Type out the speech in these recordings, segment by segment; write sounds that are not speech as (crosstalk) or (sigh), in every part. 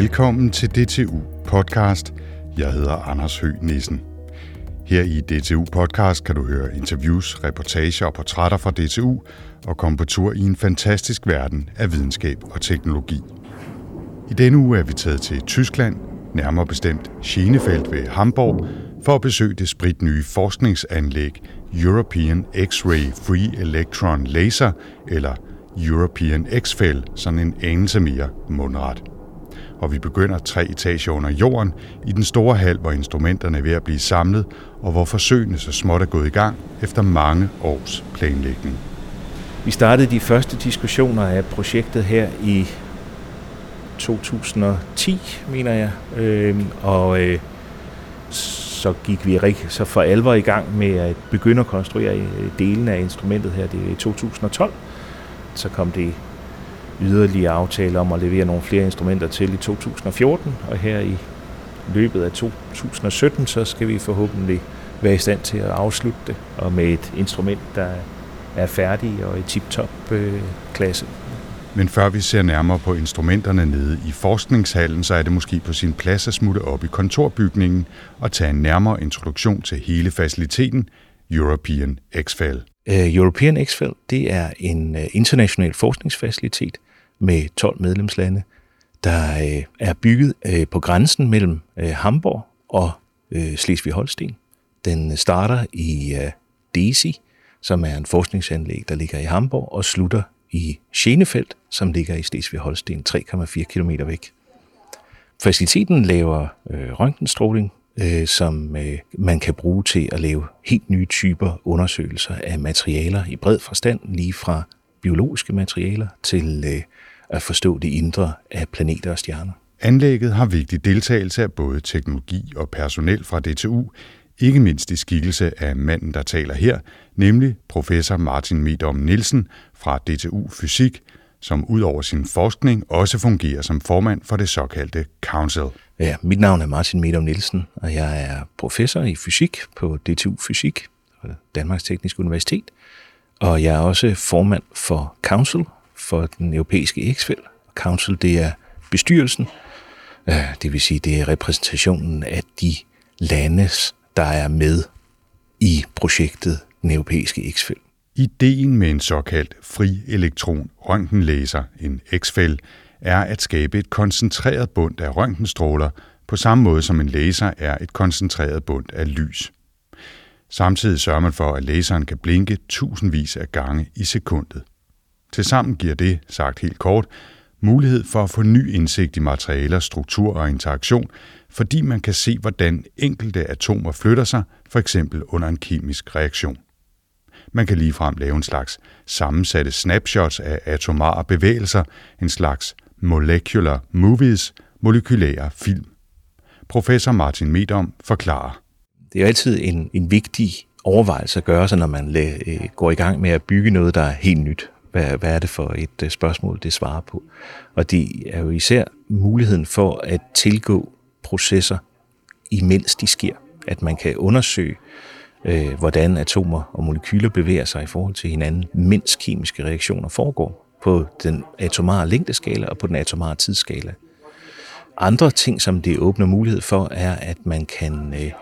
Velkommen til DTU Podcast. Jeg hedder Anders Høgh Nissen. Her i DTU Podcast kan du høre interviews, reportager og portrætter fra DTU og komme på tur i en fantastisk verden af videnskab og teknologi. I denne uge er vi taget til Tyskland, nærmere bestemt Schienefeld ved Hamburg, for at besøge det spritnye forskningsanlæg European X-Ray Free Electron Laser, eller European XFEL, sådan en anelse mere mundret. Og vi begynder tre etager under jorden i den store hal, hvor instrumenterne er ved at blive samlet, og hvor forsøgene så småt er gået i gang efter mange års planlægning. Vi startede de første diskussioner af projektet her i 2010, mener jeg, øh, og øh, så gik vi rigtig, så for alvor i gang med at begynde at konstruere øh, delen af instrumentet her. Det er i 2012. Så kom det yderligere aftaler om at levere nogle flere instrumenter til i 2014, og her i løbet af 2017, så skal vi forhåbentlig være i stand til at afslutte det, og med et instrument, der er færdig og i tip-top øh, klasse. Men før vi ser nærmere på instrumenterne nede i forskningshallen, så er det måske på sin plads at smutte op i kontorbygningen og tage en nærmere introduktion til hele faciliteten European XFEL. Uh, European XFEL, det er en uh, international forskningsfacilitet med 12 medlemslande, der øh, er bygget øh, på grænsen mellem øh, Hamburg og øh, Slesvig-Holsten. Den starter i øh, DESI, som er en forskningsanlæg, der ligger i Hamburg, og slutter i Schenefeldt, som ligger i Slesvig-Holsten, 3,4 km væk. Faciliteten laver øh, røntgenstråling, øh, som øh, man kan bruge til at lave helt nye typer undersøgelser af materialer i bred forstand, lige fra biologiske materialer til øh, at forstå det indre af planeter og stjerner. Anlægget har vigtig deltagelse af både teknologi og personel fra DTU, ikke mindst i skikkelse af manden, der taler her, nemlig professor Martin Medom Nielsen fra DTU Fysik, som ud over sin forskning også fungerer som formand for det såkaldte Council. Ja, mit navn er Martin Medom Nielsen, og jeg er professor i fysik på DTU Fysik, Danmarks Tekniske Universitet, og jeg er også formand for Council for den europæiske XFEL. Council, det er bestyrelsen, øh, det vil sige, det er repræsentationen af de landes der er med i projektet Den Europæiske XFEL. Ideen med en såkaldt fri elektron røntgenlæser, en XFEL, er at skabe et koncentreret bund af røntgenstråler på samme måde som en laser er et koncentreret bund af lys. Samtidig sørger man for, at laseren kan blinke tusindvis af gange i sekundet. Tilsammen giver det, sagt helt kort, mulighed for at få ny indsigt i materialer, struktur og interaktion, fordi man kan se, hvordan enkelte atomer flytter sig, for eksempel under en kemisk reaktion. Man kan ligefrem lave en slags sammensatte snapshots af atomare bevægelser, en slags molecular movies, molekylære film. Professor Martin Medom forklarer. Det er altid en, en vigtig overvejelse at gøre sig, når man øh, går i gang med at bygge noget, der er helt nyt. Hvad, hvad er det for et øh, spørgsmål, det svarer på? Og det er jo især muligheden for at tilgå processer, imens de sker. At man kan undersøge, øh, hvordan atomer og molekyler bevæger sig i forhold til hinanden, mens kemiske reaktioner foregår på den atomare længdeskala og på den atomare tidsskala. Andre ting, som det åbner mulighed for, er, at man kan, øh,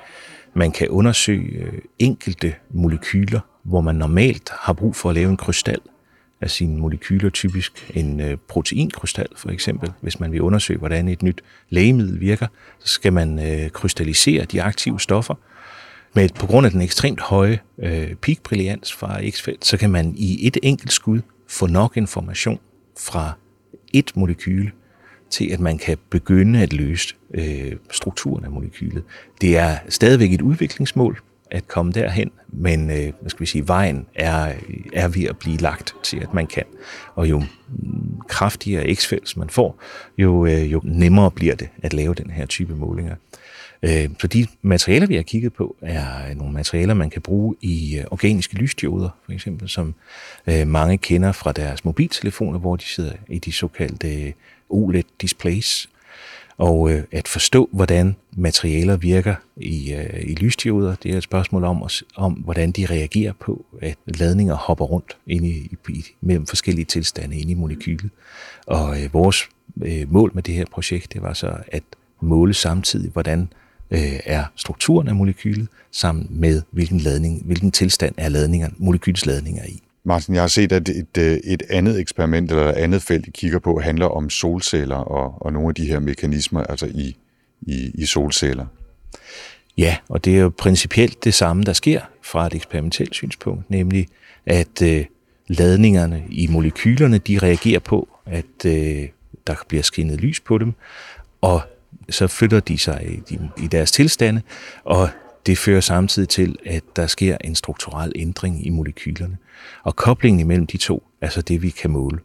man kan undersøge øh, enkelte molekyler, hvor man normalt har brug for at lave en krystal – af sine molekyler, typisk en øh, proteinkrystal for eksempel. Hvis man vil undersøge, hvordan et nyt lægemiddel virker, så skal man øh, krystallisere de aktive stoffer. Men på grund af den ekstremt høje øh, peak-brillians fra X-felt, så kan man i et enkelt skud få nok information fra et molekyle til, at man kan begynde at løse øh, strukturen af molekylet. Det er stadigvæk et udviklingsmål, at komme derhen, men øh, hvad skal vi sige, vejen er, er ved at blive lagt til, at man kan. Og jo mm, kraftigere x man får, jo, øh, jo nemmere bliver det at lave den her type målinger. Øh, så de materialer, vi har kigget på, er nogle materialer, man kan bruge i øh, organiske lysdioder, for eksempel, som øh, mange kender fra deres mobiltelefoner, hvor de sidder i de såkaldte OLED-displays, og øh, at forstå, hvordan materialer virker i, øh, i lysdioder, det er et spørgsmål om, om, hvordan de reagerer på, at ladninger hopper rundt ind i, i, mellem forskellige tilstande inde i molekylet. Og øh, vores øh, mål med det her projekt, det var så at måle samtidig, hvordan øh, er strukturen af molekylet, sammen med hvilken, ladning, hvilken tilstand er ladninger, molekylets ladninger i. Martin, jeg har set, at et, øh, et andet eksperiment eller et andet felt, I kigger på, handler om solceller og, og nogle af de her mekanismer altså i, i, i solceller. Ja, og det er jo principielt det samme, der sker fra et eksperimentelt synspunkt, nemlig at øh, ladningerne i molekylerne, de reagerer på, at øh, der bliver skinnet lys på dem, og så flytter de sig i, i deres tilstande, og det fører samtidig til, at der sker en strukturel ændring i molekylerne. Og koblingen imellem de to er så det, vi kan måle.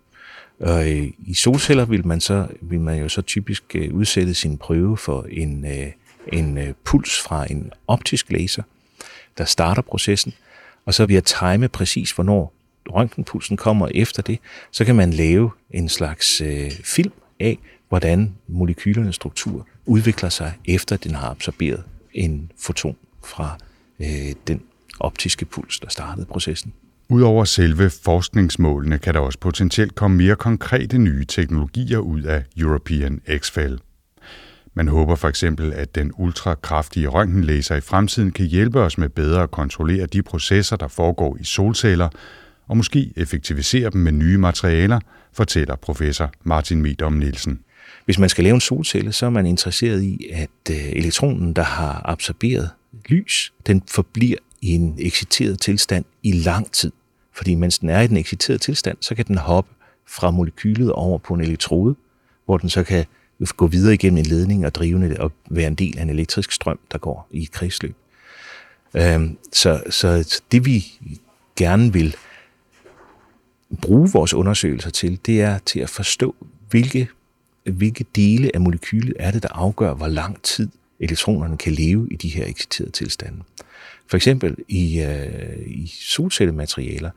Og øh, i solceller vil man, så, vil man jo så typisk øh, udsætte sin prøve for en, øh, en øh, puls fra en optisk laser, der starter processen, og så ved at time præcis, hvornår røntgenpulsen kommer efter det, så kan man lave en slags øh, film af, hvordan molekylernes struktur udvikler sig, efter den har absorberet en foton fra øh, den optiske puls, der startede processen. Udover selve forskningsmålene kan der også potentielt komme mere konkrete nye teknologier ud af European XFEL. Man håber for eksempel, at den ultrakraftige røntgenlaser i fremtiden kan hjælpe os med bedre at kontrollere de processer, der foregår i solceller, og måske effektivisere dem med nye materialer, fortæller professor Martin Medom Nielsen. Hvis man skal lave en solcelle, så er man interesseret i, at øh, elektronen, der har absorberet lys, den forbliver i en exciteret tilstand i lang tid. Fordi mens den er i den exciterede tilstand, så kan den hoppe fra molekylet over på en elektrode, hvor den så kan gå videre igennem en ledning og drive og være en del af en elektrisk strøm, der går i et kredsløb. Øhm, så, så det vi gerne vil bruge vores undersøgelser til, det er til at forstå, hvilke, hvilke dele af molekylet er det, der afgør, hvor lang tid elektronerne kan leve i de her exciterede tilstande. For eksempel i, øh, i solcellematerialer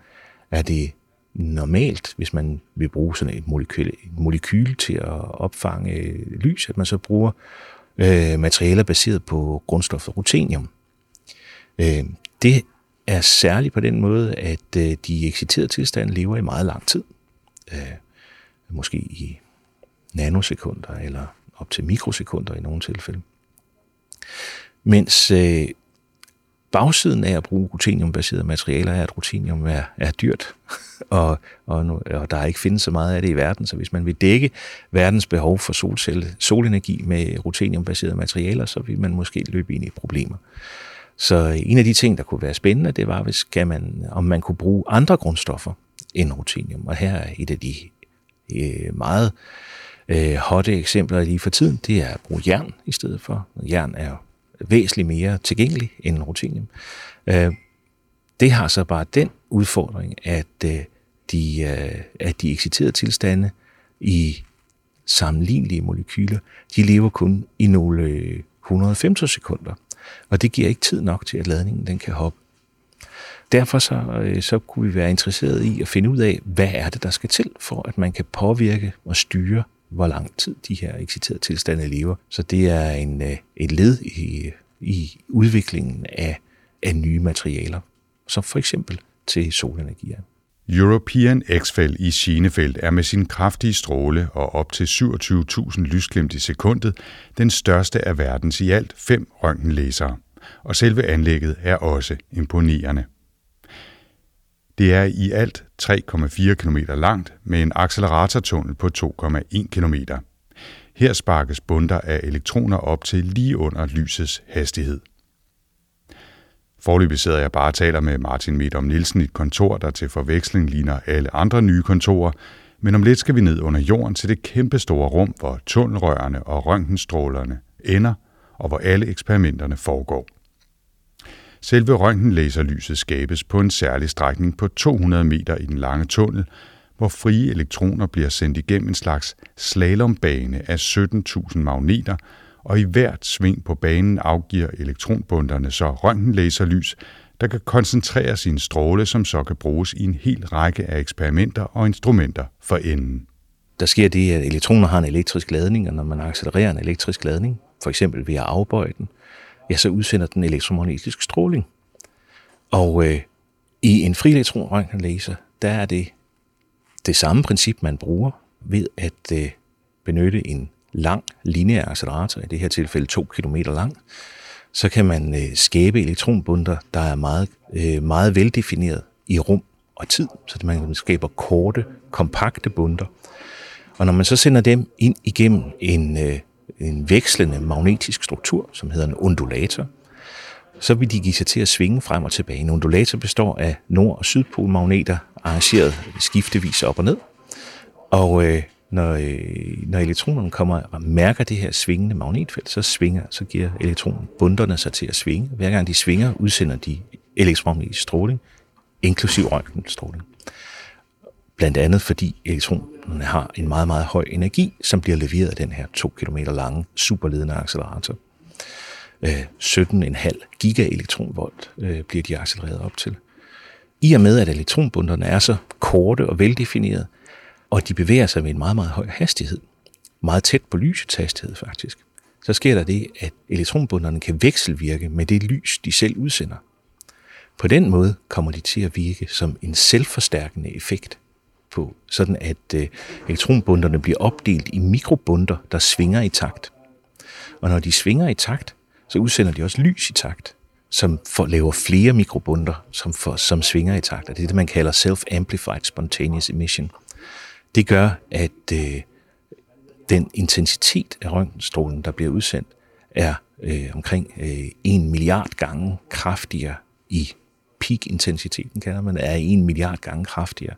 er det normalt, hvis man vil bruge sådan et molekyl, et molekyl til at opfange lys, at man så bruger øh, materialer baseret på grundstoffet rutenium. Øh, det er særligt på den måde, at øh, de exciterede tilstande lever i meget lang tid. Øh, måske i nanosekunder eller op til mikrosekunder i nogle tilfælde. Mens øh, bagsiden af at bruge ruteniumbaserede materialer er, at rutenium er, er dyrt, (laughs) og, og, og der ikke findes så meget af det i verden, så hvis man vil dække verdens behov for solcelle, solenergi med ruteniumbaserede materialer, så vil man måske løbe ind i problemer. Så øh, en af de ting, der kunne være spændende, det var, hvis kan man, om man kunne bruge andre grundstoffer end rutenium. Og her er et af de øh, meget øh, Øh, hotte eksempler lige for tiden, det er at bruge jern i stedet for. Jern er væsentligt mere tilgængelig end rutinium. Øh, det har så bare den udfordring, at øh, de, øh, at de exciterede tilstande i sammenlignelige molekyler, de lever kun i nogle øh, 150 sekunder. Og det giver ikke tid nok til, at ladningen den kan hoppe. Derfor så, øh, så kunne vi være interesseret i at finde ud af, hvad er det, der skal til, for at man kan påvirke og styre hvor lang tid de her exciterede tilstande lever. Så det er en, øh, et led i, i udviklingen af, af nye materialer, som for eksempel til solenergi. European X-felt i Schienefeld er med sin kraftige stråle og op til 27.000 lysglimt i sekundet den største af verdens i alt fem røntgenlæsere, og selve anlægget er også imponerende. Det er i alt 3,4 km langt med en acceleratortunnel på 2,1 km. Her sparkes bundter af elektroner op til lige under lysets hastighed. Forløbig sidder jeg bare og taler med Martin Medom Nielsen i et kontor, der til forveksling ligner alle andre nye kontorer, men om lidt skal vi ned under jorden til det kæmpe store rum, hvor tunnelrørene og røntgenstrålerne ender, og hvor alle eksperimenterne foregår. Selve røntgenlaserlyset skabes på en særlig strækning på 200 meter i den lange tunnel, hvor frie elektroner bliver sendt igennem en slags slalombane af 17.000 magneter, og i hvert sving på banen afgiver elektronbunderne så røntgenlaserlys, der kan koncentrere sin stråle, som så kan bruges i en hel række af eksperimenter og instrumenter for enden. Der sker det, at elektroner har en elektrisk ladning, og når man accelererer en elektrisk ladning, for eksempel ved at afbøje den, ja, så udsender den elektromagnetisk stråling. Og øh, i en fri elektronrøntgenlaser, der er det det samme princip, man bruger ved at øh, benytte en lang lineær accelerator, i det her tilfælde 2 km lang, så kan man øh, skabe elektronbunter, der er meget, øh, meget veldefineret i rum og tid, så man skaber korte, kompakte bunter. Og når man så sender dem ind igennem en, øh, en vekslende magnetisk struktur, som hedder en undulator, så vil de give sig til at svinge frem og tilbage. En undulator består af nord- og sydpolmagneter, arrangeret skiftevis op og ned. Og øh, når, øh, når elektronerne kommer og mærker det her svingende magnetfelt, så svinger, så giver elektronbunderne sig til at svinge. Hver gang de svinger, udsender de elektromagnetisk stråling, inklusiv røntgenstråling. Blandt andet fordi elektronerne har en meget, meget høj energi, som bliver leveret af den her 2 km lange superledende accelerator. Øh, 17,5 gigaelektronvolt øh, bliver de accelereret op til. I og med, at elektronbunderne er så korte og veldefinerede, og de bevæger sig med en meget, meget høj hastighed, meget tæt på lysets hastighed faktisk, så sker der det, at elektronbunderne kan vekselvirke med det lys, de selv udsender. På den måde kommer de til at virke som en selvforstærkende effekt på, sådan at øh, elektronbunderne bliver opdelt i mikrobunder, der svinger i takt. Og når de svinger i takt, så udsender de også lys i takt, som får, laver flere mikrobunder, som, for, som svinger i takt. Og det er det, man kalder self-amplified spontaneous emission. Det gør, at øh, den intensitet af røntgenstrålen, der bliver udsendt, er øh, omkring øh, en milliard gange kraftigere i peak-intensiteten, kalder man er en milliard gange kraftigere,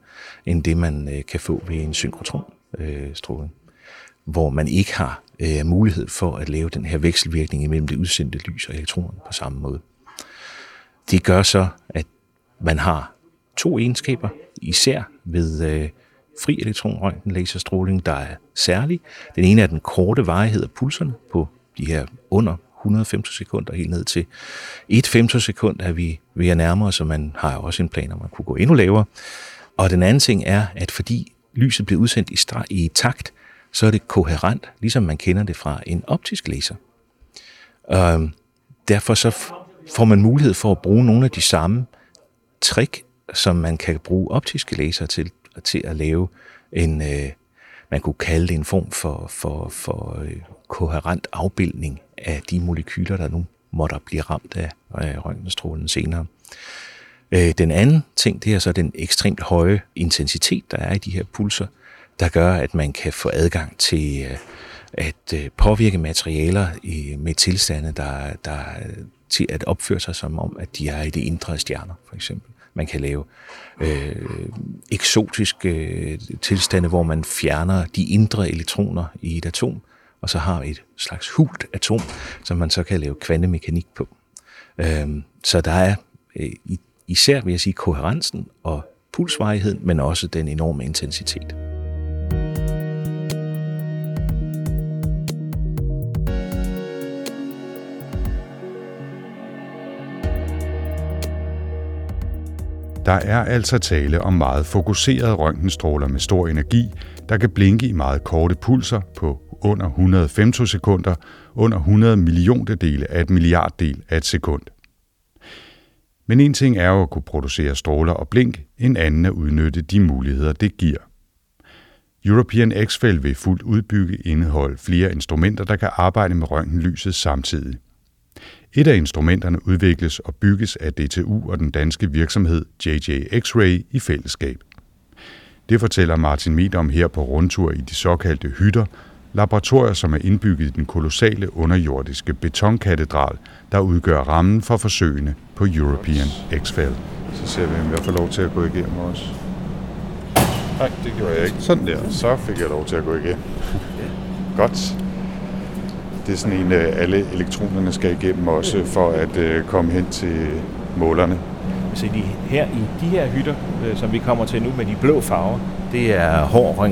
end det man øh, kan få ved en synkrotronstråling, øh, hvor man ikke har øh, mulighed for at lave den her vekselvirkning imellem det udsendte lys og elektronen på samme måde. Det gør så, at man har to egenskaber, især ved øh, fri elektronrøntgen laserstråling, der er særlig. Den ene er den korte varighed af pulserne på de her under 150 sekunder helt ned til 1 femtosekund er vi ved at nærme os, og man har også en plan om man kunne gå endnu lavere. Og den anden ting er, at fordi lyset bliver udsendt i, i takt, så er det koherent, ligesom man kender det fra en optisk laser. Øhm, derfor så får man mulighed for at bruge nogle af de samme trick, som man kan bruge optiske laser til, til at lave en, øh, man kunne kalde det en form for, for, for øh, koherent afbildning af de molekyler, der nu måtte blive ramt af øh, røntgenstrålen senere. Øh, den anden ting, det er så den ekstremt høje intensitet, der er i de her pulser, der gør, at man kan få adgang til øh, at øh, påvirke materialer i, med tilstande, der, der øh, til at opføre sig som om, at de er i det indre af stjerner, for eksempel. Man kan lave øh, eksotiske øh, tilstande, hvor man fjerner de indre elektroner i et atom, og så har et slags hult atom, som man så kan lave kvantemekanik på. Øh, så der er øh, især, vil jeg sige, koherensen og pulsvarigheden, men også den enorme intensitet. Der er altså tale om meget fokuserede røntgenstråler med stor energi, der kan blinke i meget korte pulser på under 100 femtosekunder, under 100 milliontedele af et milliarddel af et sekund. Men en ting er jo at kunne producere stråler og blink, en anden at udnytte de muligheder, det giver. European x vil fuldt udbygge indeholde flere instrumenter, der kan arbejde med røntgenlyset samtidig. Et af instrumenterne udvikles og bygges af DTU og den danske virksomhed JJ X-Ray i fællesskab. Det fortæller Martin Miet om her på rundtur i de såkaldte hytter, laboratorier, som er indbygget i den kolossale underjordiske betonkatedral, der udgør rammen for forsøgene på European X-Fel. Så ser vi, om jeg får lov til at gå igennem også. Nej, det gjorde jeg ikke. Sådan der. Så fik jeg lov til at gå igennem. Godt det er sådan en, øh, alle elektronerne skal igennem også for at øh, komme hen til målerne. Så de, her i de her hytter, øh, som vi kommer til nu med de blå farver, det er hård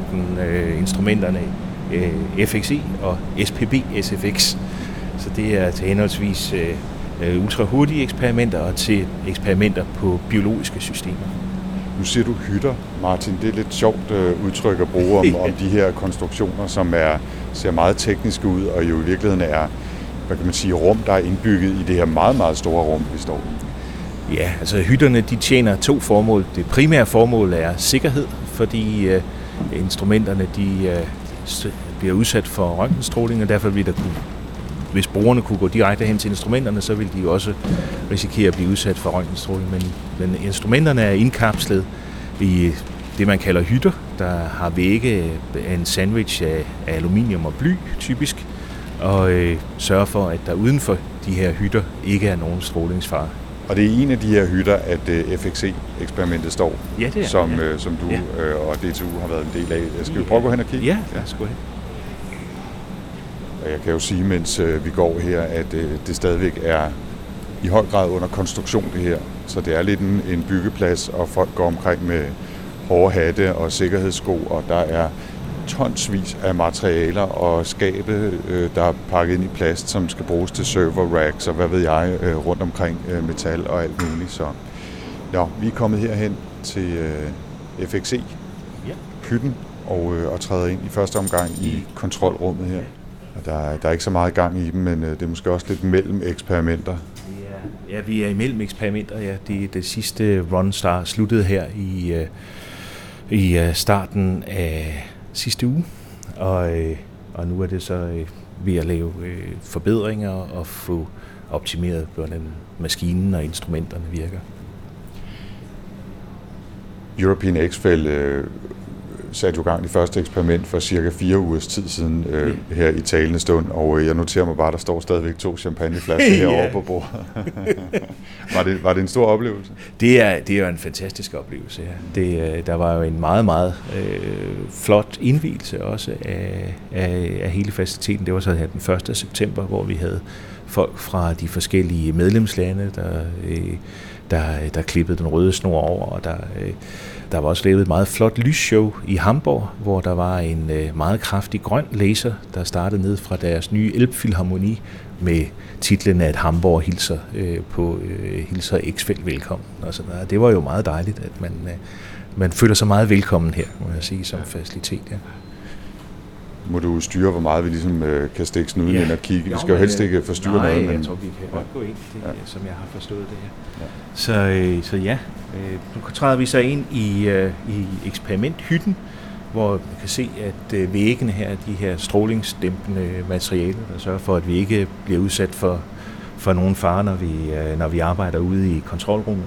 instrumenterne FXI og SPB SFX. Så det er til henholdsvis ultrahurtige eksperimenter og til eksperimenter på biologiske systemer. Nu siger du hytter, Martin. Det er lidt sjovt udtryk at bruge om, (laughs) om de her konstruktioner, som er ser meget teknisk ud, og jo i virkeligheden er, hvad kan man sige, rum, der er indbygget i det her meget, meget store rum, vi står i. Ja, altså hytterne, de tjener to formål. Det primære formål er sikkerhed, fordi øh, instrumenterne, de, øh, bliver udsat for røntgenstråling, og derfor vil der kunne, hvis brugerne kunne gå direkte hen til instrumenterne, så vil de jo også risikere at blive udsat for røntgenstråling. Men, men instrumenterne er indkapslet i det, man kalder hytter, der har vægge en sandwich af, af aluminium og bly, typisk, og øh, sørge for, at der uden for de her hytter ikke er nogen strålingsfare. Og det er en af de her hytter, at uh, FXC-eksperimentet står, ja, det er, som, ja. uh, som du ja. uh, og DTU har været en del af. Skal vi prøve at gå hen og kigge? Ja, ja. skal hen. Jeg kan jo sige, mens uh, vi går her, at uh, det stadigvæk er i høj grad under konstruktion det her. Så det er lidt en, en byggeplads, og folk går omkring med hårde hatte og sikkerhedssko, og der er tonsvis af materialer og skabe, øh, der er pakket ind i plast, som skal bruges til server racks og hvad ved jeg, øh, rundt omkring øh, metal og alt muligt. Så ja, vi er kommet herhen til øh, FXE, ja. hytten, og, øh, og træder ind i første omgang i kontrolrummet her. Og der, der er ikke så meget gang i dem, men øh, det er måske også lidt mellem eksperimenter. Ja, vi er imellem eksperimenter. Ja. Det, det sidste run star sluttede her i, øh, i øh, starten af sidste uge, og, og nu er det så ved at lave forbedringer og få optimeret, hvordan maskinen og instrumenterne virker. European øh, satte jo gang i første eksperiment for cirka fire ugers tid siden øh, mm. her i talende stund, og øh, jeg noterer mig bare, at der står stadigvæk to champagneflasker (laughs) herovre på bordet. (laughs) var, det, var det en stor oplevelse? Det er, det er en fantastisk oplevelse, ja. Det, øh, der var jo en meget, meget øh, flot indvielse også af, af, af hele faciliteten. Det var så her den 1. september, hvor vi havde folk fra de forskellige medlemslande, der, øh, der, der klippede den røde snor over, og der... Øh, der var også lavet et meget flot lysshow i Hamburg, hvor der var en øh, meget kraftig grøn laser, der startede ned fra deres nye Elbphilharmoni med titlen at Hamburg hilser øh, på hilser Xfeldt velkommen. Og sådan noget. Det var jo meget dejligt, at man, man føler sig meget velkommen her, må jeg sige, som facilitet. Ja må du styre, hvor meget vi ligesom øh, kan stikke snuden ja. ind og kigge. Vi skal jo helst ikke forstyrre nej, noget. Nej, jeg tror, vi kan godt gå ind, det, ja. som jeg har forstået det her. Ja. Så, øh, så ja, øh, nu træder vi så ind i, øh, i eksperimenthytten, hvor vi kan se, at øh, væggene her er de her strålingsdæmpende materialer, der sørger for, at vi ikke bliver udsat for, for nogen fare, når vi, øh, når vi arbejder ude i kontrolrummet.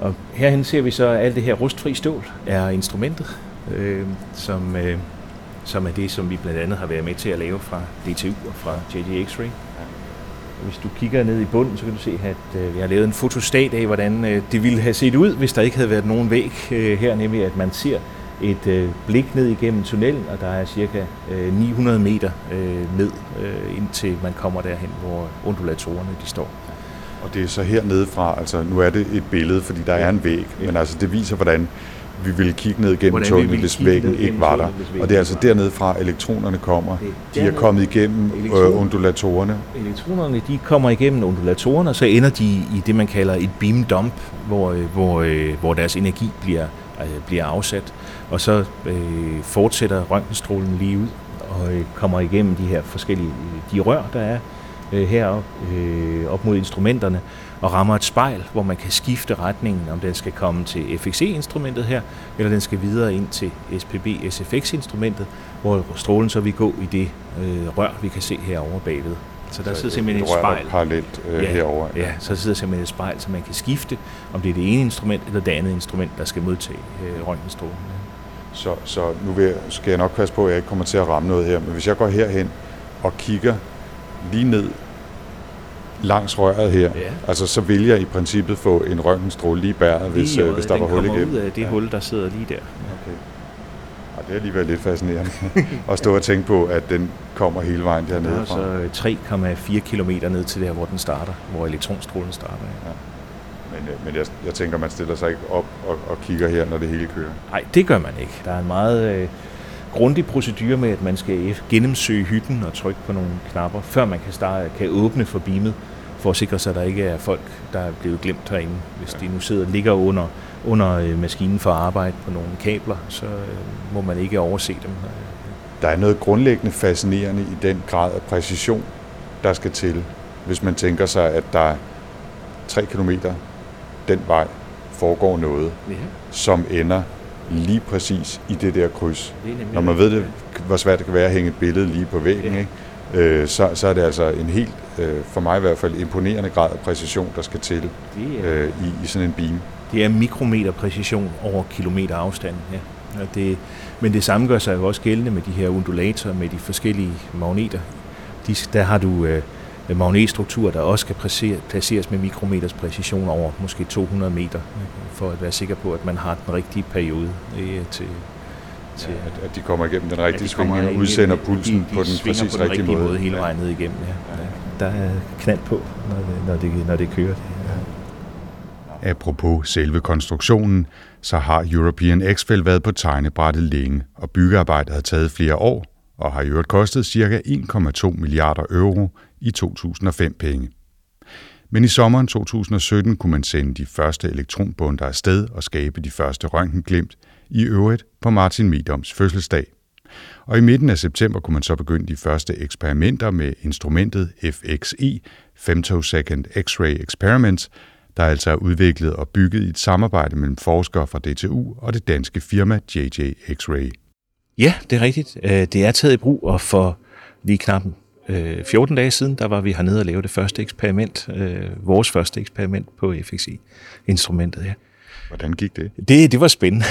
Og herhen ser vi så, at alt det her rustfri stål er instrumentet, øh, som... Øh, som er det, som vi blandt andet har været med til at lave fra DTU og fra JJ X-Ray. Hvis du kigger ned i bunden, så kan du se, at øh, jeg har lavet en fotostat af, hvordan øh, det ville have set ud, hvis der ikke havde været nogen væg øh, her, nemlig at man ser et øh, blik ned igennem tunnelen, og der er cirka øh, 900 meter øh, ned, øh, indtil man kommer derhen, hvor undulatorerne de står. Og det er så hernede fra, altså nu er det et billede, fordi der er en væg, ja. men altså det viser, hvordan vi ville kigge ned gennem tunnelen, hvis væggen ikke var der. Og det er altså dernede fra, elektronerne kommer. De er kommet igennem øh, undulatorerne. Elektronerne de kommer igennem undulatorerne, og så ender de i det, man kalder et beam dump, hvor, øh, hvor, øh, hvor deres energi bliver, øh, bliver afsat. Og så øh, fortsætter røntgenstrålen lige ud og øh, kommer igennem de her forskellige de rør, der er øh, heroppe øh, op mod instrumenterne og rammer et spejl, hvor man kan skifte retningen, om den skal komme til FXE-instrumentet her, eller den skal videre ind til SPB SFX-instrumentet, hvor strålen så vil gå i det øh, rør, vi kan se herovre bagved. Så der så sidder simpelthen et spejl. parallelt øh, ja, herover. Ja. ja, så sidder simpelthen et spejl, så man kan skifte, om det er det ene instrument eller det andet instrument, der skal modtage øh, røntgenstrålen. Så, så nu vil skal jeg nok passe på, at jeg ikke kommer til at ramme noget her, men hvis jeg går herhen og kigger lige ned langs røret her. Ja. Altså, så vil jeg i princippet få en røntgenstråle lige bæret, hvis, øh, hvis der var hul igennem. ud af det ja. hul, der sidder lige der. Okay. Og det er alligevel lidt fascinerende (laughs) at stå og tænke på, at den kommer hele vejen dernede fra. så 3,4 km ned til der, hvor den starter, hvor elektronstrålen starter. Ja. Ja. Men, øh, men jeg, jeg tænker, man stiller sig ikke op og, og kigger her, når det hele kører. Nej, det gør man ikke. Der er en meget øh, grundig procedure med, at man skal gennemsøge hytten og trykke på nogle knapper, før man kan, starte, kan åbne for beamet for at sikre sig, at der ikke er folk, der er blevet glemt herinde. Hvis de nu sidder og ligger under, under øh, maskinen for at arbejde på nogle kabler, så øh, må man ikke overse dem. Der er noget grundlæggende fascinerende i den grad af præcision, der skal til, hvis man tænker sig, at der tre kilometer den vej foregår noget, ja. som ender lige præcis i det der kryds. Når man ved det, hvor svært det kan være at hænge et billede lige på væggen, ikke? Øh, så, så er det altså en helt, øh, for mig i hvert fald, imponerende grad af præcision, der skal til øh, i, i sådan en beam. Det er mikrometer præcision over kilometer afstand. Ja. Og det, men det samme gør sig jo også gældende med de her undulatorer, med de forskellige magneter. De, der har du øh, magnetstrukturer, der også skal placeres med mikrometers præcision over måske 200 meter, for at være sikker på, at man har den rigtige periode øh, til, til ja, at de kommer igennem den rigtige de svingning og udsender pulsen de, de på den præcis på den rigtige måde. måde hele vejen ned igennem. Ja. Ja. Der er knald på, når det, når det, når det kører. Det, ja. Apropos selve konstruktionen, så har European X-Fel været på tegnebrættet længe, og byggearbejdet har taget flere år, og har i øvrigt kostet ca. 1,2 milliarder euro i 2005-penge. Men i sommeren 2017 kunne man sende de første elektronbunder afsted og skabe de første røntgenglimt, i øvrigt på Martin Midoms fødselsdag. Og i midten af september kunne man så begynde de første eksperimenter med instrumentet FXE, Femtosecond X-ray Experiments, der altså er udviklet og bygget i et samarbejde mellem forskere fra DTU og det danske firma JJ X-ray. Ja, det er rigtigt. Øh, det er taget i brug, og for lige knap 14 dage siden, der var vi hernede og lave det første eksperiment, øh, vores første eksperiment på FXI-instrumentet. Ja. Hvordan gik det? Det, det var spændende.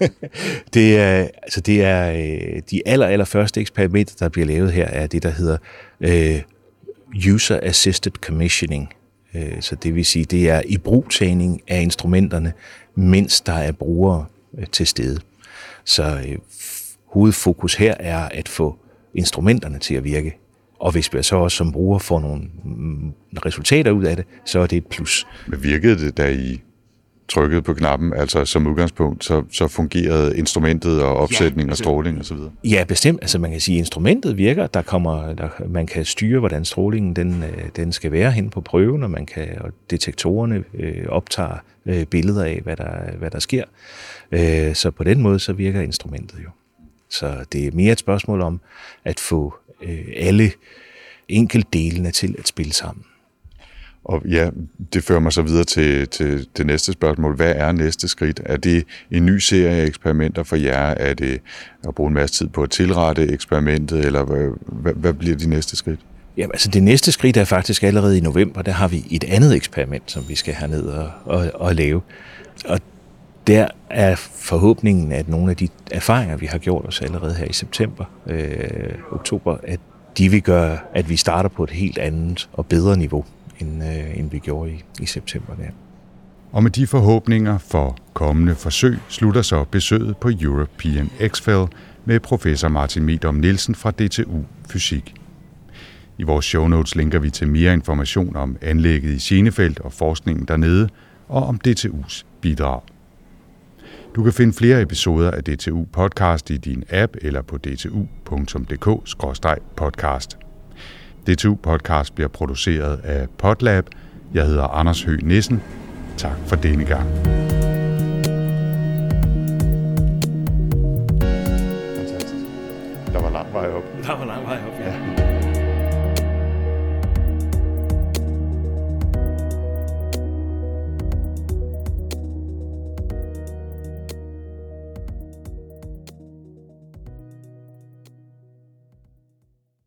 (laughs) det er, altså det er øh, de aller, aller første eksperimenter, der bliver lavet her, er det, der hedder øh, User Assisted Commissioning. Øh, så det vil sige, det er i brugtagning af instrumenterne, mens der er brugere øh, til stede. Så øh, hovedfokus her er at få instrumenterne til at virke. Og hvis vi så også som bruger får nogle mm, resultater ud af det, så er det et plus. Men virkede det, da I trykkede på knappen, altså som udgangspunkt, så, så fungerede instrumentet og opsætning ja, altså, og stråling osv.? Ja, bestemt. Altså man kan sige, at instrumentet virker. Der kommer, der, man kan styre, hvordan strålingen den, øh, den skal være hen på prøven, og, man kan, og detektorerne øh, optager øh, billeder af, hvad der, hvad der sker. Øh, så på den måde, så virker instrumentet jo. Så det er mere et spørgsmål om at få øh, alle enkeltdelene til at spille sammen. Og ja, det fører mig så videre til, til det næste spørgsmål. Hvad er næste skridt? Er det en ny serie af eksperimenter for jer? Er det at bruge en masse tid på at tilrette eksperimentet, eller hvad, hvad, hvad bliver de næste skridt? Jamen, altså det næste skridt er faktisk allerede i november. Der har vi et andet eksperiment, som vi skal herned og, og, og lave. Og der er forhåbningen, at nogle af de erfaringer, vi har gjort os allerede her i september, øh, oktober, at de vil gøre, at vi starter på et helt andet og bedre niveau, end, øh, end vi gjorde i, i september. Der. Og med de forhåbninger for kommende forsøg slutter så besøget på European XFEL med professor Martin Medom Nielsen fra DTU Fysik. I vores show notes linker vi til mere information om anlægget i Scenefeldt og forskningen dernede, og om DTU's bidrag. Du kan finde flere episoder af DTU Podcast i din app eller på dtu.dk-podcast. DTU Podcast bliver produceret af Podlab. Jeg hedder Anders Høgh Nissen. Tak for denne gang.